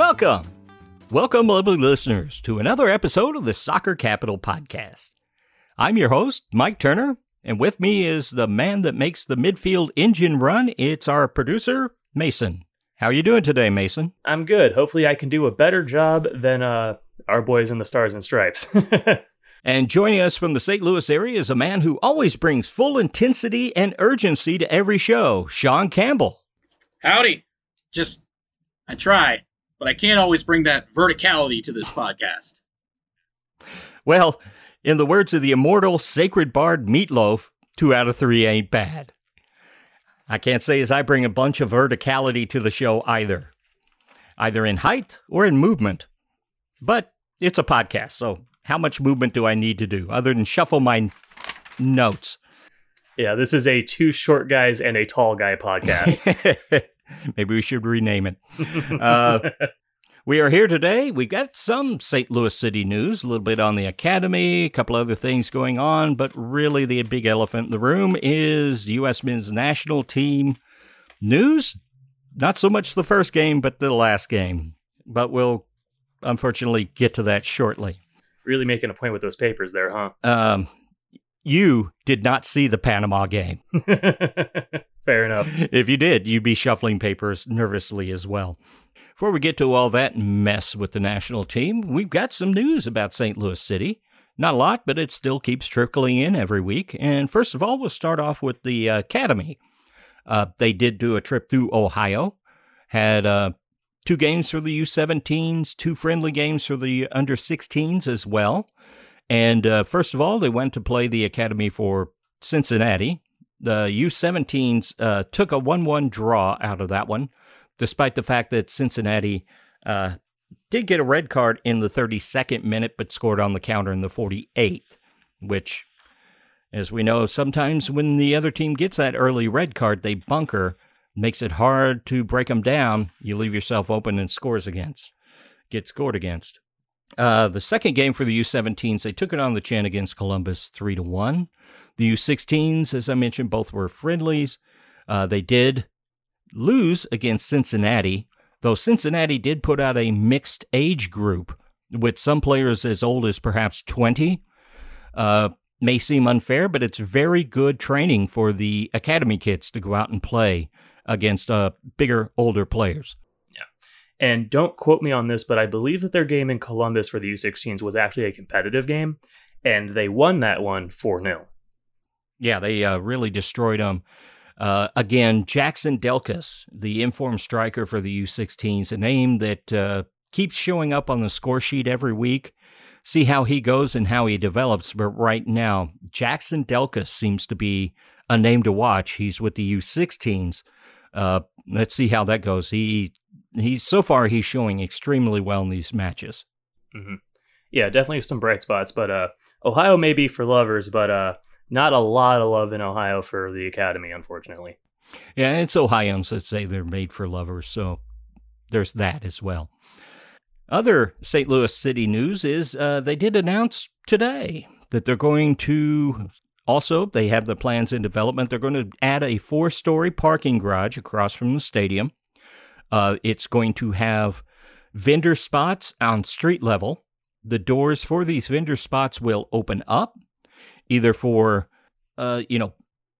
Welcome. Welcome, lovely listeners, to another episode of the Soccer Capital Podcast. I'm your host, Mike Turner, and with me is the man that makes the midfield engine run. It's our producer, Mason. How are you doing today, Mason? I'm good. Hopefully, I can do a better job than uh, our boys in the Stars and Stripes. and joining us from the St. Louis area is a man who always brings full intensity and urgency to every show, Sean Campbell. Howdy. Just, I try, but I can't always bring that verticality to this podcast. Well, in the words of the immortal sacred bard Meatloaf, two out of three ain't bad. I can't say as I bring a bunch of verticality to the show either, either in height or in movement. But it's a podcast, so how much movement do I need to do other than shuffle my notes? Yeah, this is a two short guys and a tall guy podcast. Maybe we should rename it. Uh, we are here today. We've got some St. Louis City news, a little bit on the academy, a couple other things going on, but really the big elephant in the room is the U.S. men's national team news. Not so much the first game, but the last game. But we'll unfortunately get to that shortly. Really making a point with those papers there, huh? Um, you did not see the Panama game. Fair enough. If you did, you'd be shuffling papers nervously as well. Before we get to all that mess with the national team, we've got some news about St. Louis City. Not a lot, but it still keeps trickling in every week. And first of all, we'll start off with the uh, Academy. Uh, they did do a trip through Ohio, had uh, two games for the U17s, two friendly games for the under 16s as well. And uh, first of all, they went to play the Academy for Cincinnati. The U17s uh, took a 1 1 draw out of that one despite the fact that Cincinnati uh, did get a red card in the 32nd minute, but scored on the counter in the 48th, which, as we know, sometimes when the other team gets that early red card, they bunker, makes it hard to break them down. You leave yourself open and scores against, get scored against. Uh, the second game for the U17s, they took it on the chin against Columbus, three to one. The U16s, as I mentioned, both were friendlies. Uh, they did lose against Cincinnati, though Cincinnati did put out a mixed age group with some players as old as perhaps 20. Uh, may seem unfair, but it's very good training for the academy kids to go out and play against uh, bigger, older players. Yeah. And don't quote me on this, but I believe that their game in Columbus for the U16s was actually a competitive game, and they won that one 4 0. Yeah, they uh, really destroyed them. Uh, again, Jackson Delkus, the informed striker for the U16s, a name that uh, keeps showing up on the score sheet every week. See how he goes and how he develops. But right now, Jackson Delkus seems to be a name to watch. He's with the U16s. Uh, let's see how that goes. He he's so far he's showing extremely well in these matches. Mm-hmm. Yeah, definitely some bright spots. But uh, Ohio may be for lovers, but uh, not a lot of love in Ohio for the Academy, unfortunately. Yeah, it's Ohioans that say they're made for lovers, so there's that as well. Other St. Louis City news is uh, they did announce today that they're going to also, they have the plans in development. They're going to add a four story parking garage across from the stadium. Uh, it's going to have vendor spots on street level. The doors for these vendor spots will open up either for uh, you know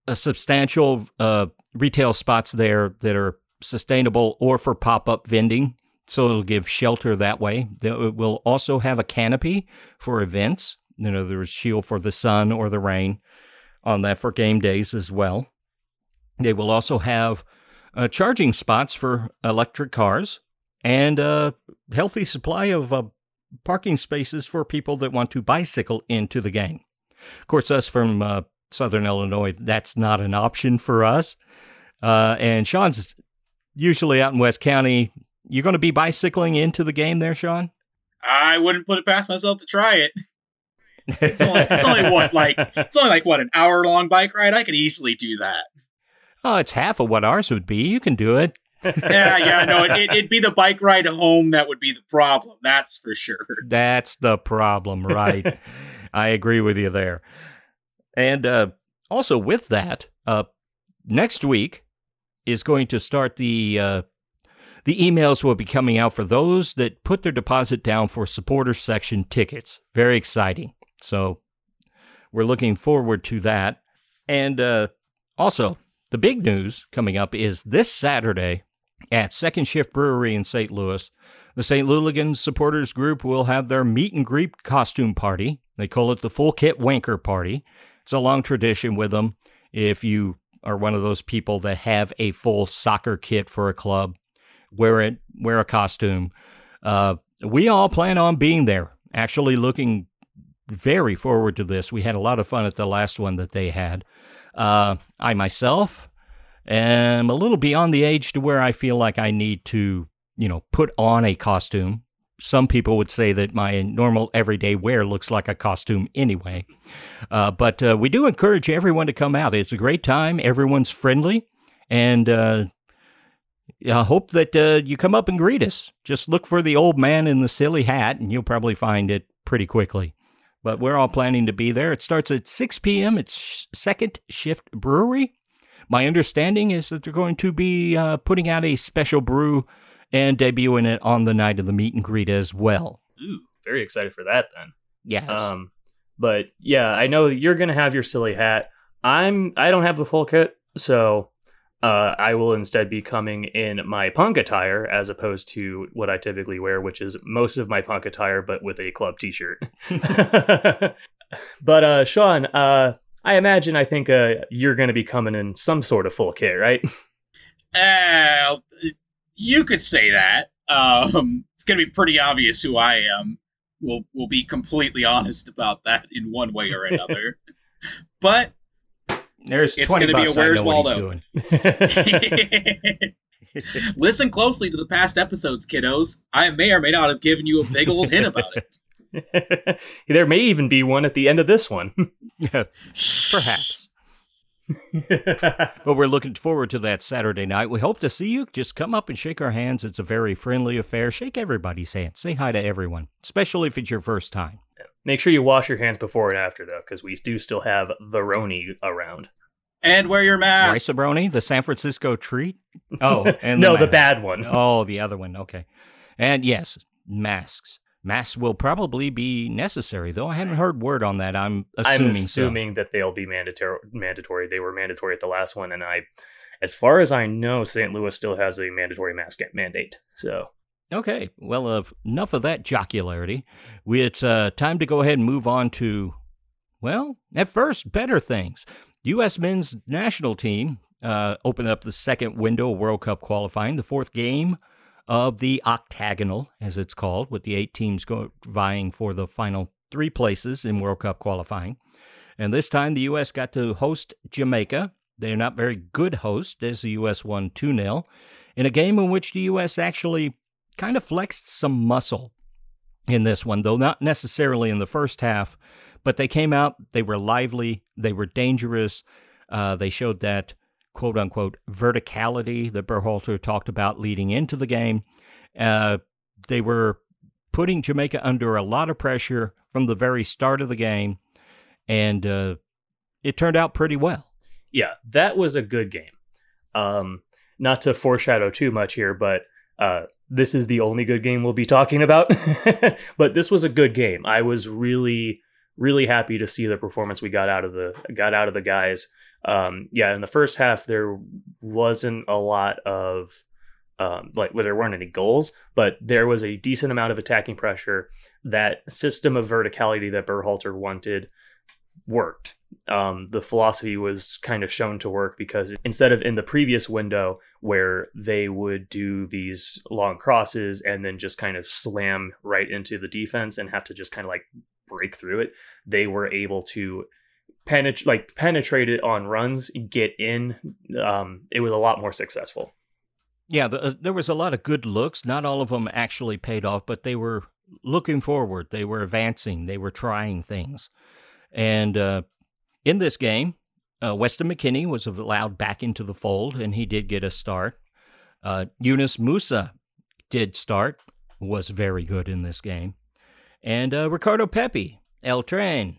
a substantial uh, retail spots there that are sustainable or for pop-up vending. So it'll give shelter that way. It will also have a canopy for events. You know there's shield for the sun or the rain on that for game days as well. They will also have uh, charging spots for electric cars and a healthy supply of uh, parking spaces for people that want to bicycle into the game of course, us from uh, Southern Illinois, that's not an option for us. Uh, and Sean's usually out in West County. You're going to be bicycling into the game there, Sean? I wouldn't put it past myself to try it. It's only, it's only what like it's only like what an hour long bike ride. I could easily do that. Oh, it's half of what ours would be. You can do it. yeah, yeah, no, it, it'd be the bike ride home that would be the problem. That's for sure. That's the problem, right? I agree with you there. And uh, also with that, uh, next week is going to start the uh, the emails will be coming out for those that put their deposit down for supporter section tickets. Very exciting. So we're looking forward to that. And uh, also, the big news coming up is this Saturday at Second Shift Brewery in St. Louis. The St. Louligans supporters group will have their meet and greet costume party. They call it the Full Kit Wanker Party. It's a long tradition with them. If you are one of those people that have a full soccer kit for a club, wear it, wear a costume. Uh, we all plan on being there. Actually, looking very forward to this. We had a lot of fun at the last one that they had. Uh, I myself am a little beyond the age to where I feel like I need to, you know, put on a costume. Some people would say that my normal everyday wear looks like a costume anyway. Uh, but uh, we do encourage everyone to come out. It's a great time. Everyone's friendly. And uh, I hope that uh, you come up and greet us. Just look for the old man in the silly hat, and you'll probably find it pretty quickly. But we're all planning to be there. It starts at 6 p.m. It's Second Shift Brewery. My understanding is that they're going to be uh, putting out a special brew and debuting it on the night of the meet and greet as well. Ooh, very excited for that then. Yes. Um, but yeah, I know you're gonna have your silly hat. I'm I don't have the full kit, so uh, I will instead be coming in my punk attire as opposed to what I typically wear, which is most of my punk attire, but with a club T-shirt. but uh, Sean, uh, I imagine I think uh, you're going to be coming in some sort of full kit, right? Uh, you could say that. Um, it's going to be pretty obvious who I am. We'll we'll be completely honest about that in one way or another. but there's it's 20 gonna be a bucks. I Where's know what he's Waldo? doing. listen closely to the past episodes, kiddos. I may or may not have given you a big old hint about it. there may even be one at the end of this one. Perhaps. But we're looking forward to that Saturday night. We hope to see you. Just come up and shake our hands. It's a very friendly affair. Shake everybody's hand. Say hi to everyone, especially if it's your first time. Make sure you wash your hands before and after, though, because we do still have the Roni around. And wear your mask. Rice-A-Roni, the San Francisco treat. Oh, and no, the mask. bad one. Oh, the other one. Okay. And yes, masks. Masks will probably be necessary, though I haven't heard word on that. I'm assuming. I'm so. assuming that they'll be mandatory. Mandatory. They were mandatory at the last one, and I, as far as I know, St. Louis still has a mandatory mask mandate. So Okay, well, uh, enough of that jocularity. We, it's uh, time to go ahead and move on to, well, at first, better things. U.S. men's national team uh, opened up the second window of World Cup qualifying, the fourth game of the octagonal, as it's called, with the eight teams go- vying for the final three places in World Cup qualifying. And this time, the U.S. got to host Jamaica. They're not very good hosts, as the U.S. won 2 0 in a game in which the U.S. actually kind of flexed some muscle in this one, though not necessarily in the first half. But they came out, they were lively, they were dangerous. Uh, they showed that quote unquote verticality that Berhalter talked about leading into the game. Uh, they were putting Jamaica under a lot of pressure from the very start of the game, and uh, it turned out pretty well. yeah, that was a good game. Um, not to foreshadow too much here, but uh, this is the only good game we'll be talking about. but this was a good game. I was really, really happy to see the performance we got out of the got out of the guys. Um, yeah, in the first half there wasn't a lot of um, like where there weren't any goals, but there was a decent amount of attacking pressure. That system of verticality that Berhalter wanted worked. Um, the philosophy was kind of shown to work because instead of in the previous window where they would do these long crosses and then just kind of slam right into the defense and have to just kind of like break through it, they were able to penetrate like penetrate it on runs, get in. Um, it was a lot more successful. Yeah, the, uh, there was a lot of good looks. Not all of them actually paid off, but they were looking forward. They were advancing. They were trying things. And uh, in this game, uh, Weston McKennie was allowed back into the fold, and he did get a start. Uh, Yunus Musah did start, was very good in this game. And uh, Ricardo Pepi, El Tren,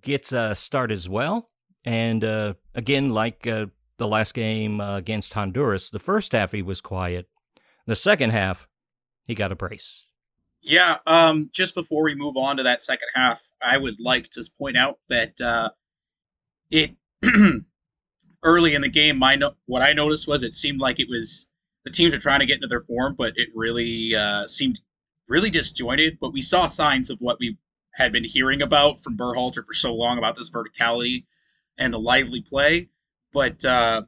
gets a start as well. And uh, again, like uh, the last game uh, against Honduras, the first half he was quiet. The second half, he got a brace. Yeah, um, just before we move on to that second half, I would like to point out that uh, it early in the game, my no- what I noticed was it seemed like it was the teams are trying to get into their form, but it really uh, seemed really disjointed. But we saw signs of what we had been hearing about from Berhalter for so long about this verticality and the lively play, but uh,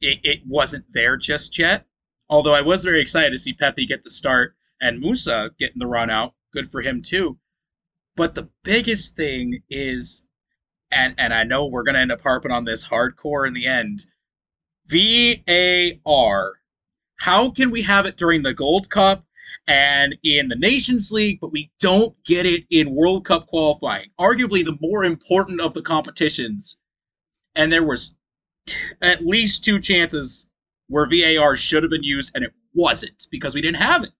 it, it wasn't there just yet. Although I was very excited to see Pepi get the start and Musah getting the run out. Good for him too. But the biggest thing is, and and I know we're gonna end up harping on this hardcore in the end. VAR. How can we have it during the Gold Cup and in the Nations League, but we don't get it in World Cup qualifying? Arguably the more important of the competitions. And there was t- at least two chances where VAR should have been used and it wasn't because we didn't have it.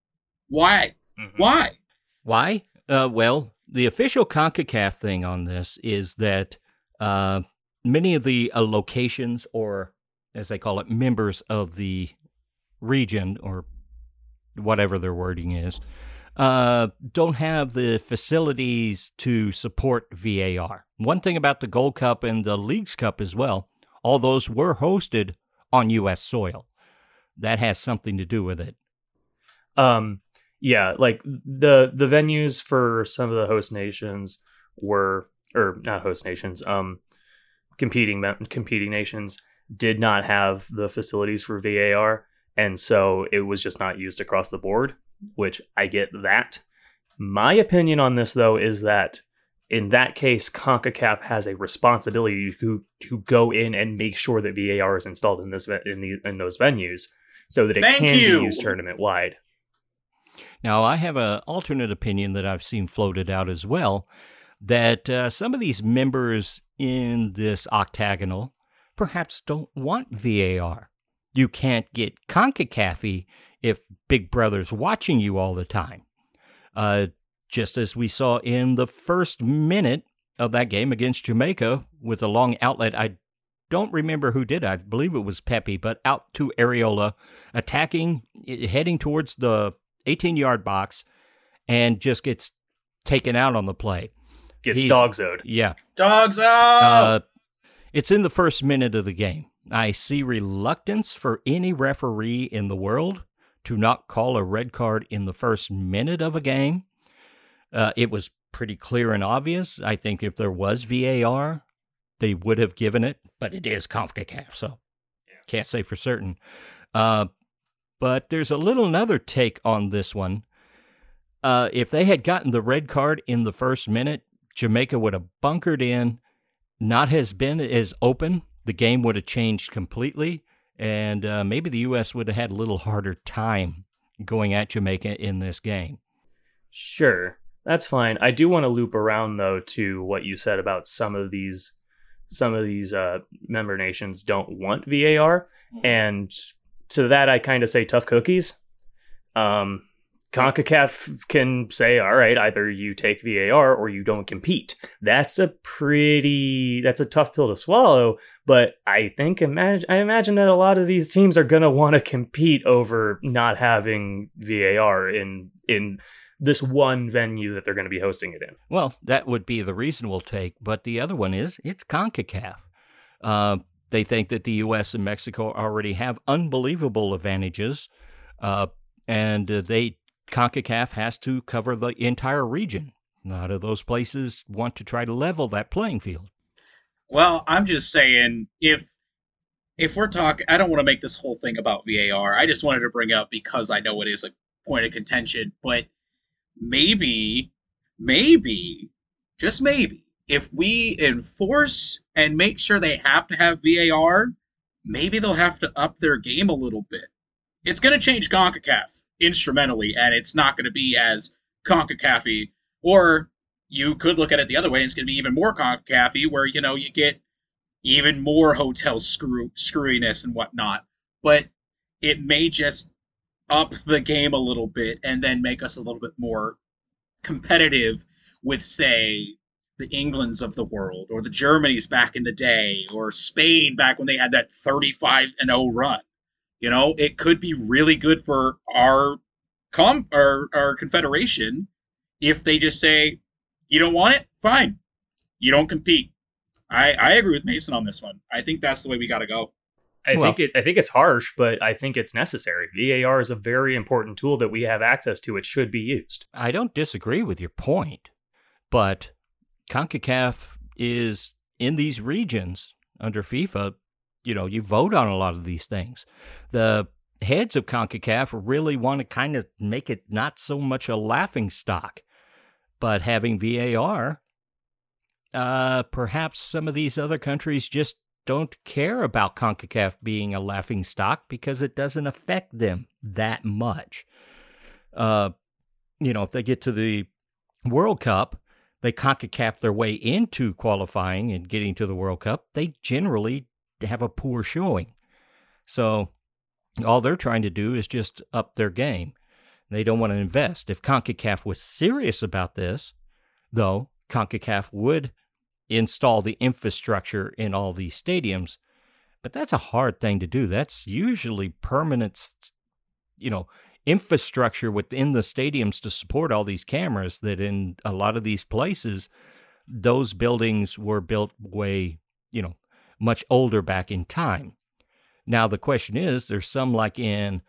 Why? Mhm. Why? Why? Uh, well, the official CONCACAF thing on this is that uh, many of the uh, locations, or as they call it, members of the region, or whatever their wording is, uh, don't have the facilities to support VAR. One thing about the Gold Cup and the Leagues Cup as well, all those were hosted on U.S. soil. That has something to do with it. Um, yeah, like the the venues for some of the host nations were, or not host nations, um, competing competing nations did not have the facilities for VAR, and so it was just not used across the board. Which I get that. My opinion on this, though, is that in that case, CONCACAF has a responsibility to to go in and make sure that VAR is installed in this in the in those venues so that it Thank can you. be used tournament wide. Now, I have an alternate opinion that I've seen floated out as well that uh, some of these members in this octagonal perhaps don't want VAR. You can't get CONCACAF if Big Brother's watching you all the time. Uh, just as we saw in the first minute of that game against Jamaica with a long outlet. I don't remember who did. I believe it was Pepi, but out to Arriola, attacking, eh, heading towards the 18 yard box, and just gets taken out on the play. Gets He's- dog owed. Yeah. Dogs out. Uh, it's in the first minute of the game. I see reluctance for any referee in the world to not call a red card in the first minute of a game. Uh, it was pretty clear and obvious. I think if there was VAR, they would have given it, but it is CONCACAF, so can't say for certain. Uh, but there's a little another take on this one. Uh, if they had gotten the red card in the first minute, Jamaica would have bunkered in, not has been as open. The game would have changed completely, and uh, maybe the U.S. would have had a little harder time going at Jamaica in this game. Sure, that's fine. I do want to loop around though to what you said about some of these some of these uh, member nations don't want VAR, and to that I kind of say tough cookies. Um, CONCACAF can say, all right, either you take VAR or you don't compete. That's a pretty, that's a tough pill to swallow. But I think, imagine, I imagine that a lot of these teams are going to want to compete over not having VAR in in this one venue that they're going to be hosting it in. Well, that would be the reasonable take, but the other one is it's CONCACAF. Uh, they think that the U.S. and Mexico already have unbelievable advantages, uh, and uh, they CONCACAF has to cover the entire region. None of those places want to try to level that playing field. Well, I'm just saying if if we're talking, I don't want to make this whole thing about VAR. I just wanted to bring up because I know it is a point of contention, but maybe, maybe, just maybe, if we enforce and make sure they have to have VAR, maybe they'll have to up their game a little bit. It's going to change CONCACAF instrumentally, and it's not going to be as CONCACAF or you could look at it the other way, and it's going to be even more CONCACAF where, you know, you get even more hotel screw screwiness and whatnot. But it may just up the game a little bit and then make us a little bit more competitive with, say, the Englands of the world or the Germanys back in the day or Spain back when they had that 35 and 0 run. You know, it could be really good for our com our, our confederation if they just say, you don't want it, fine. You don't compete. I, I agree with Mason on this one. I think that's the way we got to go. I Well- think it. I think it's harsh, but I think it's necessary. VAR is a very important tool that we have access to. It should be used. I don't disagree with your point, but CONCACAF is in these regions under FIFA. You know, you vote on a lot of these things. The heads of CONCACAF really want to kind of make it not so much a laughing stock, but having VAR, uh, perhaps some of these other countries just don't care about CONCACAF being a laughing stock because it doesn't affect them that much. Uh, you know, if they get to the World Cup, they CONCACAF their way into qualifying and getting to the World Cup, they generally have a poor showing. So all they're trying to do is just up their game. They don't want to invest. If CONCACAF was serious about this, though, CONCACAF would install the infrastructure in all these stadiums. But that's a hard thing to do. That's usually permanent, you know, infrastructure within the stadiums to support all these cameras that in a lot of these places those buildings were built way you know much older back in time now the question is there's some like in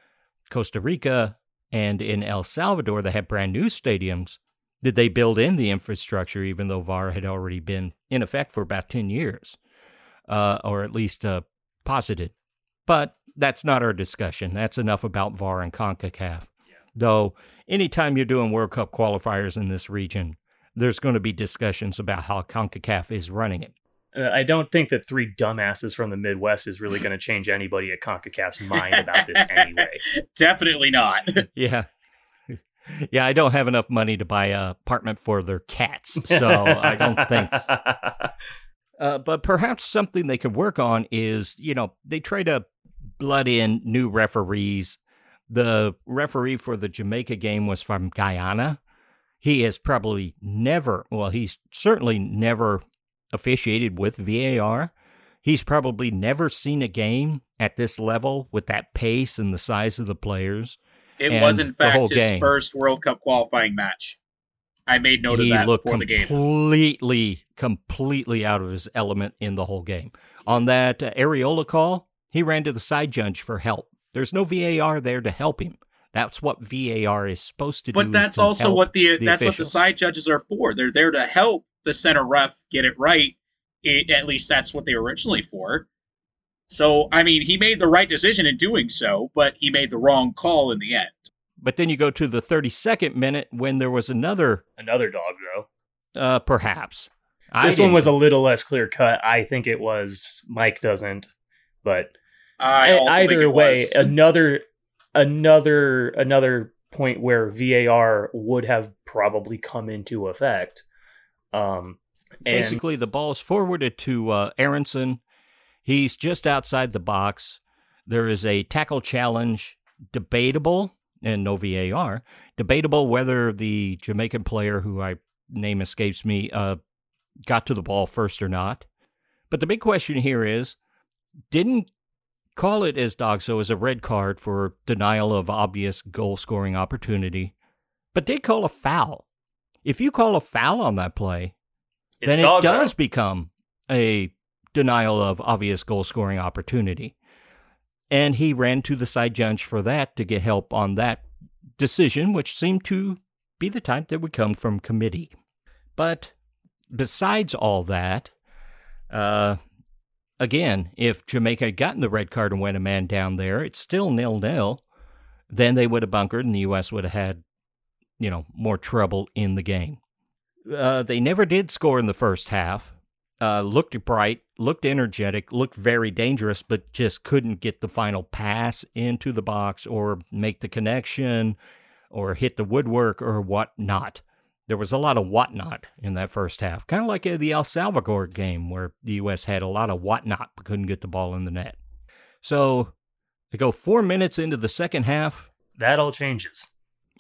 costa rica and in el salvador that have brand new stadiums did they build in the infrastructure even though var had already been in effect for about 10 years uh, or at least uh, posited but that's not our discussion. That's enough about VAR and CONCACAF. Though, anytime you're doing World Cup qualifiers in this region, there's going to be discussions about how CONCACAF is running it. Uh, I don't think that three dumbasses from the Midwest is really going to change anybody at Concacaf's mind about this anyway. Definitely not. Yeah. Yeah, I don't have enough money to buy a apartment for their cats, so I don't think. Uh, but perhaps something they could work on is, you know, they try to blood in new referees. The referee for the Jamaica game was from Guyana. He has probably never, well, he's certainly never officiated with VAR. He's probably never seen a game at this level with that pace and the size of the players. It was, in fact, his game. first World Cup qualifying match. I made note he of that looked before the game. completely, completely out of his element in the whole game. On that uh, Arriola call, he ran to the side judge for help. There's no VAR there to help him. That's what VAR is supposed to do. But that's also what the, the that's what the side judges are for. They're there to help the center ref get it right. It, at least that's what they were originally for. So I mean, he made the right decision in doing so, but he made the wrong call in the end. But then you go to the 32nd minute when there was another, Another dog, though. uh, perhaps. I This one was a little less clear cut. I think it was. Mike doesn't, but I also think either it way, was. another another another point where VAR would have probably come into effect. Um, and Basically, the ball is forwarded to uh, Aaronson. He's just outside the box. There is a tackle challenge, debatable, and no VAR. Debatable whether the Jamaican player, who I name escapes me, uh, got to the ball first or not. But the big question here is, didn't call it as Dogso as a red card for denial of obvious goal scoring opportunity, but did call a foul. If you call a foul on that play, it's then it does zone. become a denial of obvious goal scoring opportunity. And he ran to the side judge for that to get help on that decision, which seemed to be the type that would come from committee. But besides all that, uh, again, if Jamaica had gotten the red card and went a man down there, it's still nil nil. Then they would have bunkered, and the U.S. would have had, you know, more trouble in the game. Uh, they never did score in the first half. Uh, looked bright, looked energetic, looked very dangerous, but just couldn't get the final pass into the box or make the connection or hit the woodwork or whatnot. There was a lot of whatnot in that first half, kind of like uh, the El Salvador game where the U.S. had a lot of whatnot but couldn't get the ball in the net. So they go four minutes into the second half. That all changes.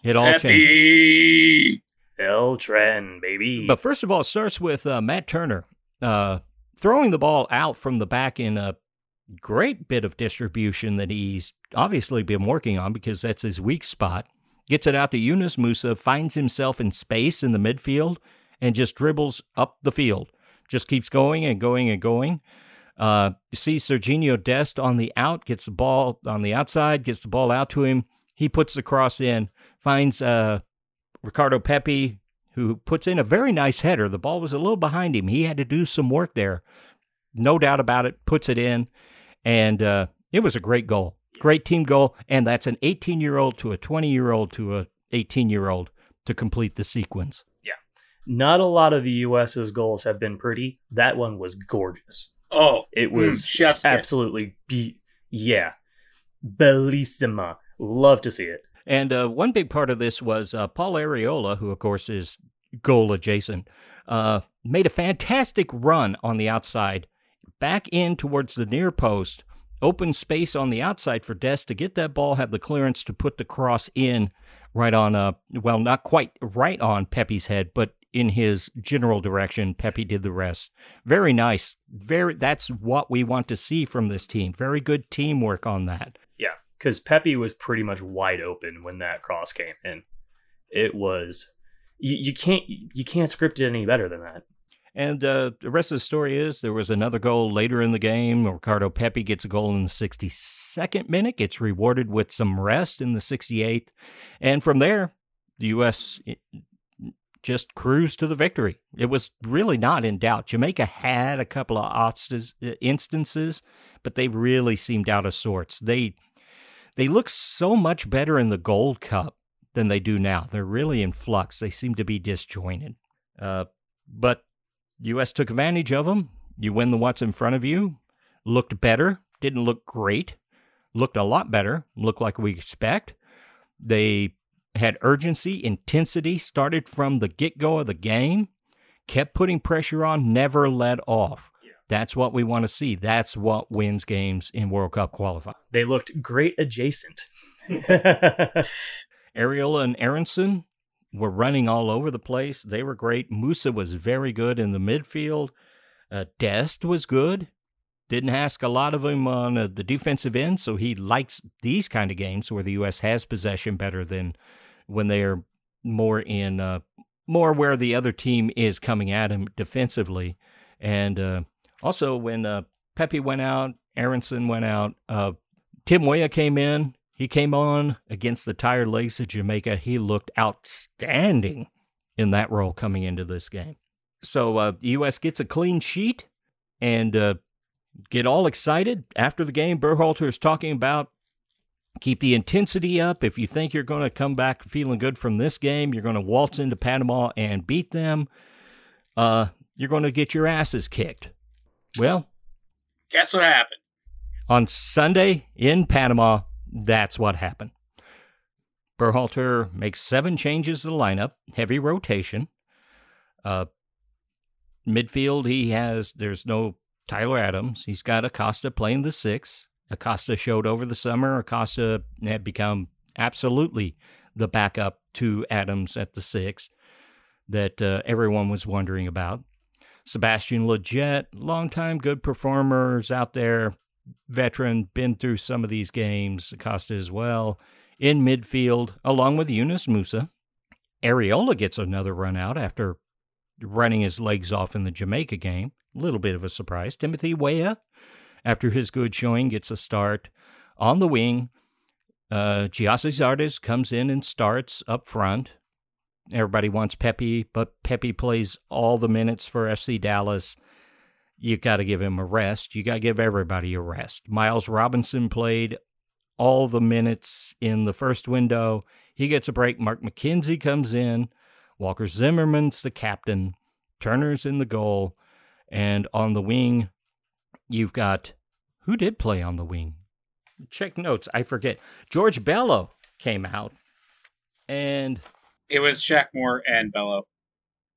It all changes. Happy. El Tren, baby. But first of all, it starts with uh, Matt Turner uh, throwing the ball out from the back in a great bit of distribution that he's obviously been working on because that's his weak spot. Gets it out to Yunus Musah, finds himself in space in the midfield, and just dribbles up the field. Just keeps going and going and going. Uh, you see Sergiño Dest on the out, gets the ball on the outside, gets the ball out to him. He puts the cross in, finds uh, Ricardo Pepi, who puts in a very nice header. The ball was a little behind him. He had to do some work there. No doubt about it. Puts it in. And uh, it was a great goal. Great team goal. And that's an 18 year old to a 20 year old to a 18 year old to complete the sequence. Yeah. Not a lot of the US's goals have been pretty. That one was gorgeous. Oh, It was mm, chef's kiss. absolutely be yeah. Bellissima. Love to see it. And uh, one big part of this was uh, Paul Arriola, who, of course, is goal adjacent, uh, made a fantastic run on the outside, back in towards the near post, open space on the outside for Des to get that ball, have the clearance to put the cross in right on, uh, well, not quite right on Pepi's head, but in his general direction. Pepi did the rest. Very nice. Very. That's what we want to see from this team. Very good teamwork on that. Because Pepi was pretty much wide open when that cross came in. It was you, you can't you can't script it any better than that. And uh, the rest of the story is there was another goal later in the game. Ricardo Pepi gets a goal in the 62nd minute, gets rewarded with some rest in the 68th. And from there, the U.S. just cruised to the victory. It was really not in doubt. Jamaica had a couple of instances, but they really seemed out of sorts. They they look so much better in the Gold Cup than they do now. They're really in flux. They seem to be disjointed. Uh, but U.S. took advantage of them. You win the what's in front of you. Looked better. Didn't look great. Looked a lot better. Looked like we expect. They had urgency, intensity, started from the get go of the game, kept putting pressure on, never let off. That's what we want to see. That's what wins games in World Cup qualifying. They looked great adjacent. Arriola and Aaronson were running all over the place. They were great. Musah was very good in the midfield. Uh, Dest was good. Didn't ask a lot of him on uh, the defensive end, so he likes these kind of games where the U.S. has possession better than when they are more in uh, more where the other team is coming at him defensively. And uh, also when uh, Pepi went out, Aaronson went out, uh, Tim Weah came in. He came on against the tired legs of Jamaica. He looked outstanding in that role coming into this game. So uh, the U.S. gets a clean sheet and uh, get all excited after the game. Berhalter is talking about keep the intensity up. If you think you're going to come back feeling good from this game, you're going to waltz into Panama and beat them. Uh, you're going to get your asses kicked. Well, Guess what happened? on Sunday in Panama, that's what happened. Berhalter makes seven changes to the lineup, heavy rotation. Uh, midfield, he has, there's no Tyler Adams. He's got Acosta playing the six. Acosta showed over the summer. Acosta had become absolutely the backup to Adams at the six that uh, everyone was wondering about. Sebastian Lletget, longtime good performers out there, veteran, been through some of these games, Acosta as well, in midfield, along with Yunus Musah. Arriola gets another run out after running his legs off in the Jamaica game. A little bit of a surprise. Timothy Weah, after his good showing, gets a start on the wing. Uh, Gyasi Zardes comes in and starts up front. Everybody wants Pepi, but Pepi plays all the minutes for FC Dallas. You got to give him a rest. You got to give everybody a rest. Miles Robinson played all the minutes in the first window. He gets a break. Mark McKenzie comes in. Walker Zimmerman's the captain. Turner's in the goal. And on the wing, you've got who did play on the wing? Check notes. I forget. George Bello came out. And It was Shaq Moore and Bello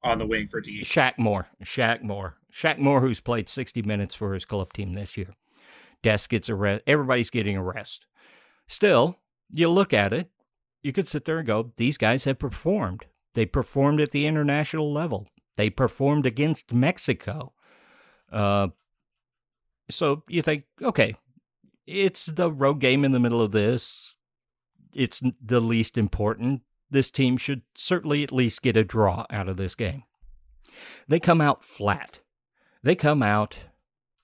on the wing for D. Shaq Moore. Shaq Moore. Shaq Moore, who's played 60 minutes for his club team this year. Des gets a rest. Everybody's getting a rest. Still, you look at it, you could sit there and go, these guys have performed. They performed at the international level. They performed against Mexico. Uh, so you think, okay, it's the road game in the middle of this. It's the least important. This team should certainly at least get a draw out of this game. They come out flat. They come out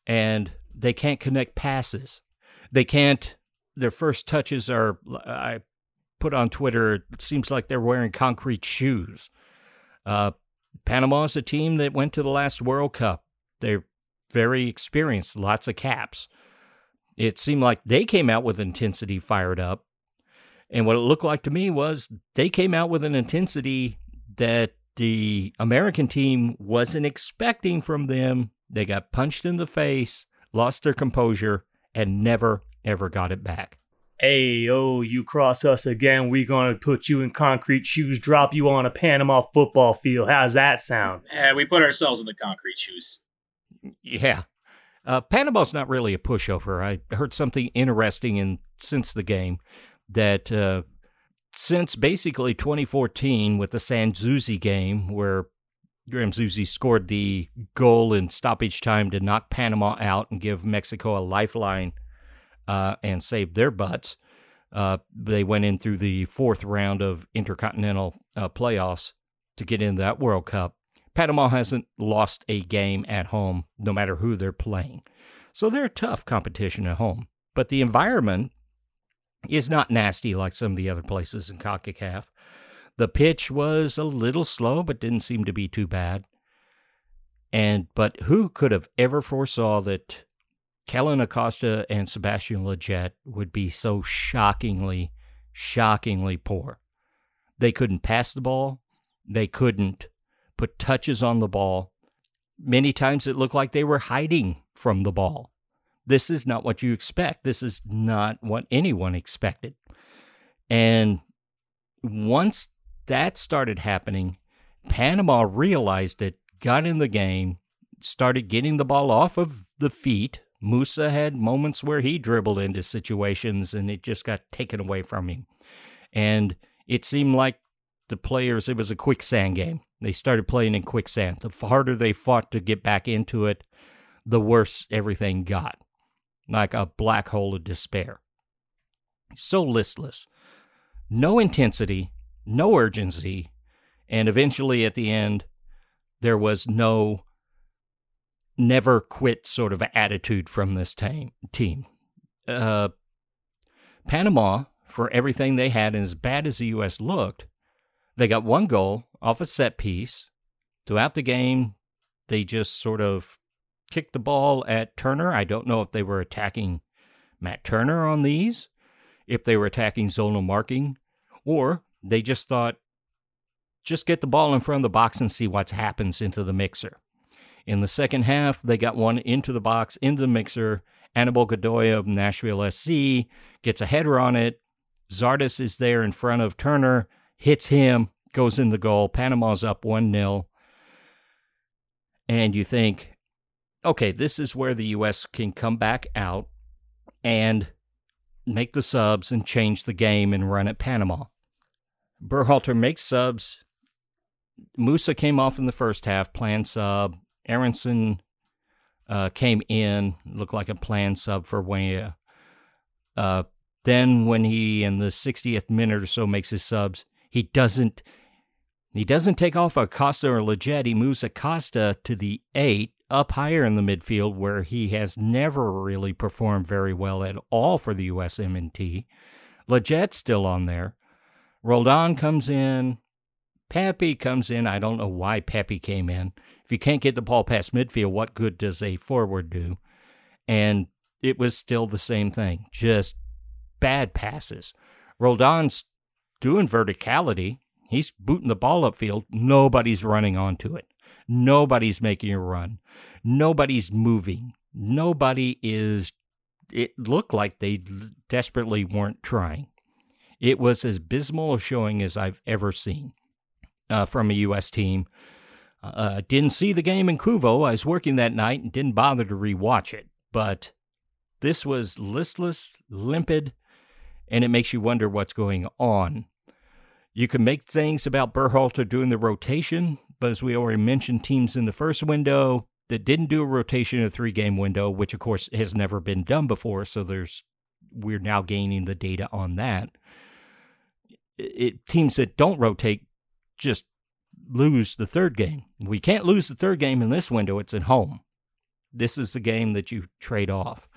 and they can't connect passes. They can't, their first touches are, I put on Twitter, it seems like they're wearing concrete shoes. Uh, Panama is a team that went to the last World Cup. They're very experienced, lots of caps. It seemed like they came out with intensity fired up. And what it looked like to me was they came out with an intensity that the American team wasn't expecting from them. They got punched in the face, lost their composure, and never, ever got it back. Hey, oh, you cross us again, we gonna put you in concrete shoes, drop you on a Panama football field. How's that sound? Yeah, we put ourselves in the concrete shoes. Yeah. Uh, Panama's not really a pushover. I heard something interesting in since the game that uh, since basically 2014 with the San Zusi game, where Graham Zusi scored the goal in stoppage time to knock Panama out and give Mexico a lifeline uh, and save their butts. Uh, they went in through the fourth round of intercontinental uh, playoffs to get in that World Cup. Panama hasn't lost a game at home, no matter who they're playing. So they're a tough competition at home. But the environment is not nasty like some of the other places in CONCACAF. The pitch was a little slow, but didn't seem to be too bad. And but who could have ever foresaw that Kellyn Acosta and Sebastian Lletget would be so shockingly, shockingly poor? They couldn't pass the ball. They couldn't put touches on the ball. Many times it looked like they were hiding from the ball. This is not what you expect. This is not what anyone expected. And once that started happening, Panama realized it, got in the game, started getting the ball off of the feet. Musah had moments where he dribbled into situations and it just got taken away from him. And it seemed like the players, it was a quicksand game. They started playing in quicksand. The harder they fought to get back into it, the worse everything got. Like a black hole of despair. So listless. No intensity, no urgency, and eventually at the end, there was no never quit sort of attitude from this team. Uh, Panama, for everything they had, and as bad as the U.S. looked, they got one goal off a set piece. Throughout the game, they just sort of kicked the ball at Turner. I don't know if they were attacking Matt Turner on these, if they were attacking zonal marking, or they just thought, just get the ball in front of the box and see what happens into the mixer. In the second half, they got one into the box, into the mixer. Anibal Godoy of Nashville SC gets a header on it. Zardes is there in front of Turner hits him, goes in the goal. Panama's up 1 0. And you think, okay, this is where the U.S. can come back out and make the subs and change the game and run at Panama. Berhalter makes subs. Musah came off in the first half, planned sub. Aaronson uh, came in, looked like a planned sub for Weah. Uh, then, when he in the 60th minute or so makes his subs, he doesn't he doesn't take off Acosta or Lletget. He moves Acosta to the eight, up higher in the midfield, where he has never really performed very well at all for the USMNT. Lletget's still on there. Roldan comes in. Pepi comes in. I don't know why Pepi came in. If you can't get the ball past midfield, what good does a forward do? And it was still the same thing, just bad passes. Roldan's doing verticality. He's booting the ball upfield. Nobody's running onto it. Nobody's making a run. Nobody's moving. Nobody is. It looked like they desperately weren't trying. It was as abysmal a showing as I've ever seen uh, from a U.S. team. Uh, didn't see the game in Couva. I was working that night and didn't bother to rewatch it. But this was listless, limpid, and it makes you wonder what's going on. You can make things about Berhalter doing the rotation, but as we already mentioned, teams in the first window that didn't do a rotation in a three game window, which of course has never been done before, so there's we're now gaining the data on that. It, teams that don't rotate just lose the third game. We can't lose the third game in this window. It's at home. This is the game that you trade off.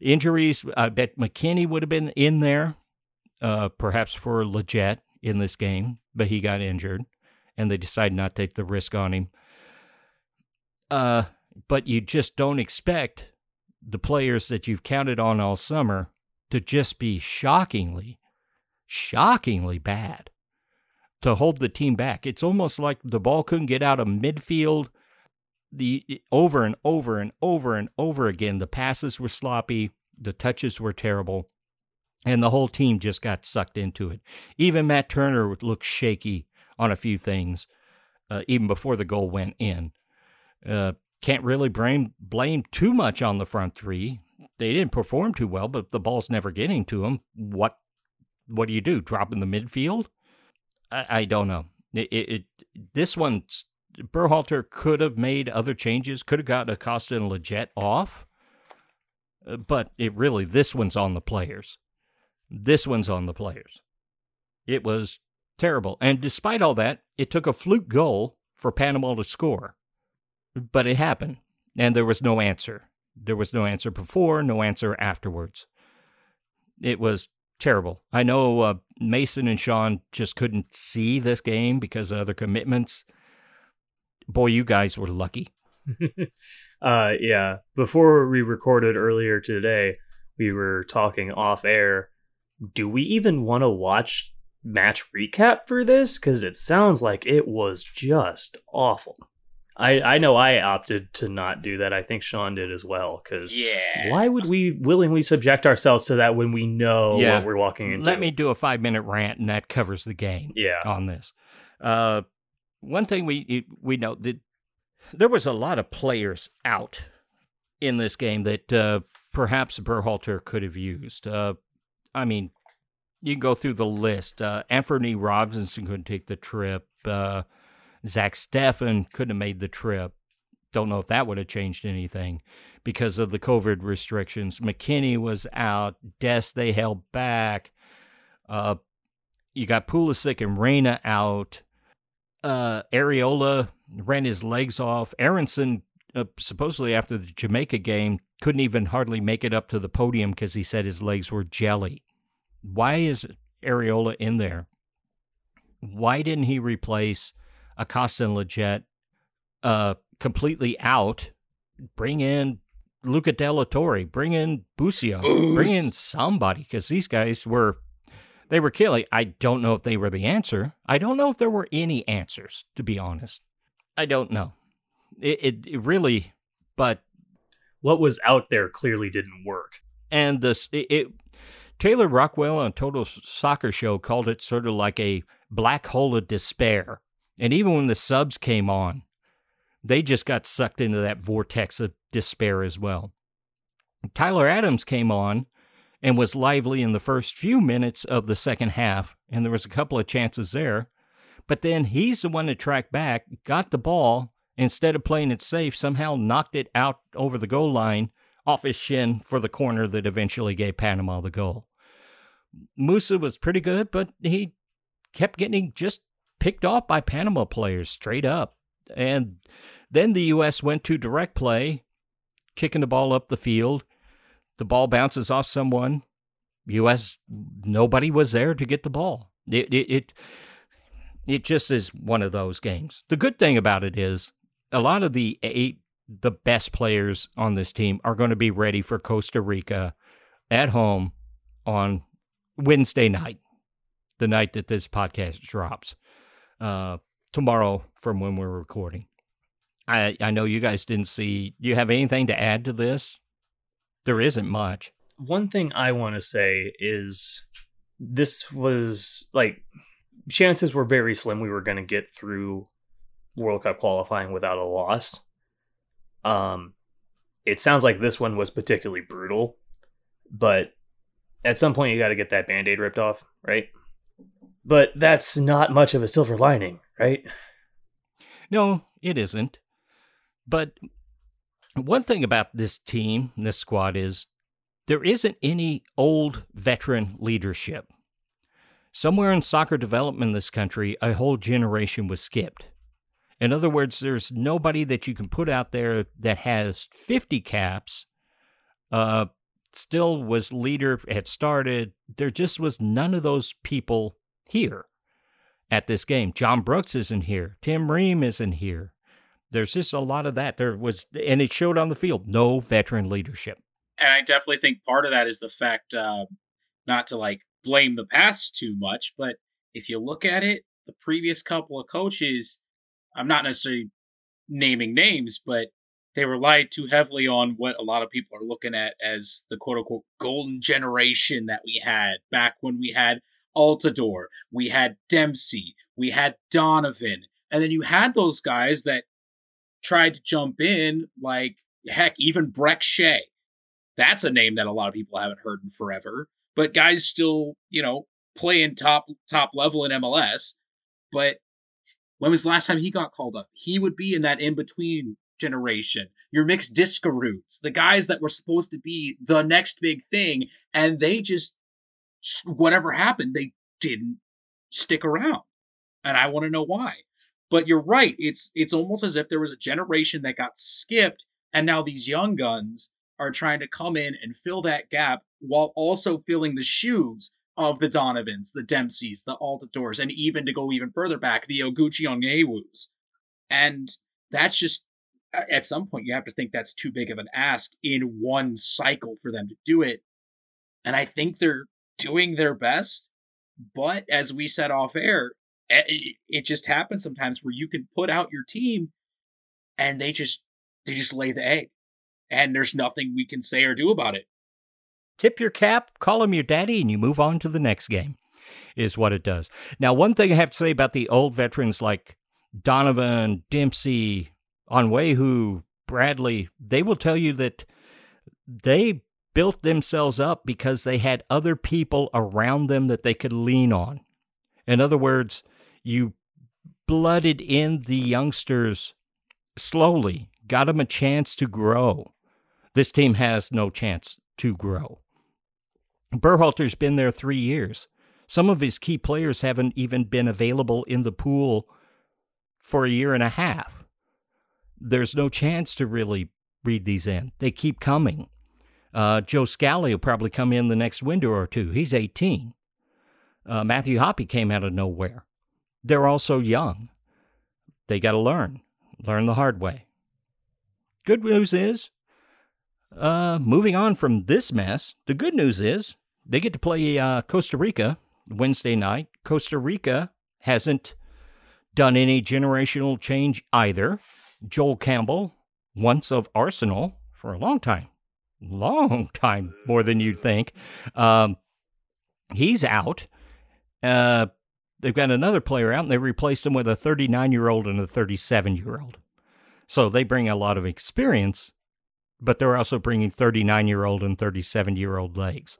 Injuries, I bet McKennie would have been in there, uh, perhaps for Lletget in this game, but he got injured, and they decided not to take the risk on him. Uh, but you just don't expect the players that you've counted on all summer to just be shockingly, shockingly bad to hold the team back. It's almost like the ball couldn't get out of midfield. The over and over and over and over again, the passes were sloppy, the touches were terrible, and the whole team just got sucked into it. Even Matt Turner looked shaky on a few things, uh, even before the goal went in. Uh, can't really blame blame too much on the front three. They didn't perform too well, but the ball's never getting to them. What what do you do? Drop in the midfield? I, I don't know. It, it, it this one Berhalter could have made other changes. Could have got Acosta and Lletget off, uh, but it really this one's on the players. This one's on the players. It was terrible, and despite all that, it took a fluke goal for Panama to score, but it happened, and there was no answer. There was no answer before, no answer afterwards. It was terrible. I know uh, Mason and Sean just couldn't see this game because of other commitments. Boy, you guys were lucky. uh, yeah. Before we recorded earlier today, we were talking off air. Do we even want to watch match recap for this? Because it sounds like it was just awful. I, I know I opted to not do that. I think Sean did as well. Because yeah, why would we willingly subject ourselves to that when we know yeah. what we're walking into? Let me do a five minute rant, and that covers the game. Yeah. on this. Uh, one thing we we know that there was a lot of players out in this game that uh, perhaps Berhalter could have used. Uh, I mean, you can go through the list. Uh, Antonee Robinson couldn't take the trip. Uh, Zach Steffen couldn't have made the trip. Don't know if that would have changed anything because of the COVID restrictions. McKennie was out. Dest they held back. Uh, you got Pulisic and Reyna out. Uh, Arriola ran his legs off. Aaronson, uh, supposedly after the Jamaica game, couldn't even hardly make it up to the podium because he said his legs were jelly. Why is Arriola in there? Why didn't he replace Acosta and Lletget uh, completely out. Bring in Luca de la Torre. Bring in Busio. Bring in somebody because these guys were they were killing. I don't know if they were the answer. I don't know if there were any answers. To be honest, I don't know. It, it, it really, but what was out there clearly didn't work. And this it, it Taylor Rockwell on Total Soccer Show called it sort of like a black hole of despair and even when the subs came on, they just got sucked into that vortex of despair as well. Tyler Adams came on and was lively in the first few minutes of the second half, and there was a couple of chances there. But then he's the one to track back, got the ball, instead of playing it safe, somehow knocked it out over the goal line off his shin for the corner that eventually gave Panama the goal. Musah was pretty good, but he kept getting just picked off by Panama players straight up. And then the U.S. went to direct play, kicking the ball up the field. The ball bounces off someone. U.S. nobody was there to get the ball. It, it it it just is one of those games. The good thing about it is a lot of the eight the best players on this team are going to be ready for Costa Rica at home on Wednesday night, the night that this podcast drops uh, tomorrow from when we're recording. I I know you guys didn't see. Do you have anything to add to this? There isn't much. One thing I want to say is this was like chances were very slim we were going to get through World Cup qualifying without a loss. Um, it sounds like this one was particularly brutal, but at some point you got to get that band-aid ripped off, right? But that's not much of a silver lining, right? No, it isn't. But one thing about this team, this squad, is there isn't any old veteran leadership. Somewhere in soccer development in this country, a whole generation was skipped. In other words, there's nobody that you can put out there that has 50 caps, uh, still was leader, had started. There just was none of those people here at this game. John Brooks isn't here. Tim Ream isn't here. There's just a lot of that. There was, and it showed on the field, no veteran leadership. And I definitely think part of that is the fact, uh, not to like blame the past too much, but if you look at it, the previous couple of coaches, I'm not necessarily naming names, but they relied too heavily on what a lot of people are looking at as the quote unquote golden generation that we had back when we had Altidore, we had Dempsey, we had Donovan, and then you had those guys that tried to jump in, like heck, even Brek Shea. That's a name that a lot of people haven't heard in forever. But guys still, you know, playing top top level in MLS. But when was the last time he got called up? He would be in that in between generation. Your Mix Diskeruds, the guys that were supposed to be the next big thing, and they just whatever happened, they didn't stick around. And I want to know why. But you're right. It's it's almost as if there was a generation that got skipped, and now these young guns are trying to come in and fill that gap while also filling the shoes of the Donovans, the Dempseys, the Altidores, and even to go even further back, the Oguchi Onyewus. And that's just at some point you have to think that's too big of an ask in one cycle for them to do it. And I think they're doing their best. But as we said off air, it just happens sometimes where you can put out your team and they just they just lay the egg and there's nothing we can say or do about it tip your cap call him your daddy and you move on to the next game is what it does now one thing i have to say about the old veterans like donovan dempsey onyewu bradley they will tell you that they built themselves up because they had other people around them that they could lean on in other words you blooded in the youngsters slowly, got them a chance to grow. This team has no chance to grow. Berhalter's been there three years. Some of his key players haven't even been available in the pool for a year and a half. There's no chance to really read these in. They keep coming. Uh, Joe Scally will probably come in the next window or two. He's 18. Uh, Matthew Hoppe came out of nowhere they're also young. They got to learn, learn the hard way. Good news is, uh, moving on from this mess, the good news is they get to play uh, Costa Rica Wednesday night. Costa Rica hasn't done any generational change either. Joel Campbell, once of Arsenal for a long time, long time more than you'd think, um, he's out. Uh, they've got another player out and they replaced him with a 39 year old and a 37 year old. So they bring a lot of experience, but they're also bringing 39 year old and 37 year old legs.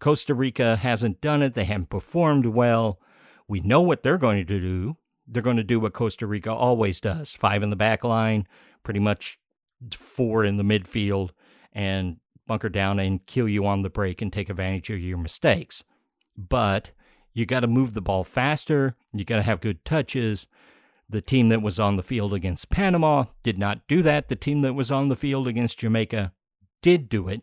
Costa Rica hasn't done it, they haven't performed well. We know what they're going to do. They're going to do what Costa Rica always does five in the back line, pretty much four in the midfield, and bunker down and kill you on the break and take advantage of your mistakes. But you got to move the ball faster. You got to have good touches. The team that was on the field against Panama did not do that. The team that was on the field against Jamaica did do it.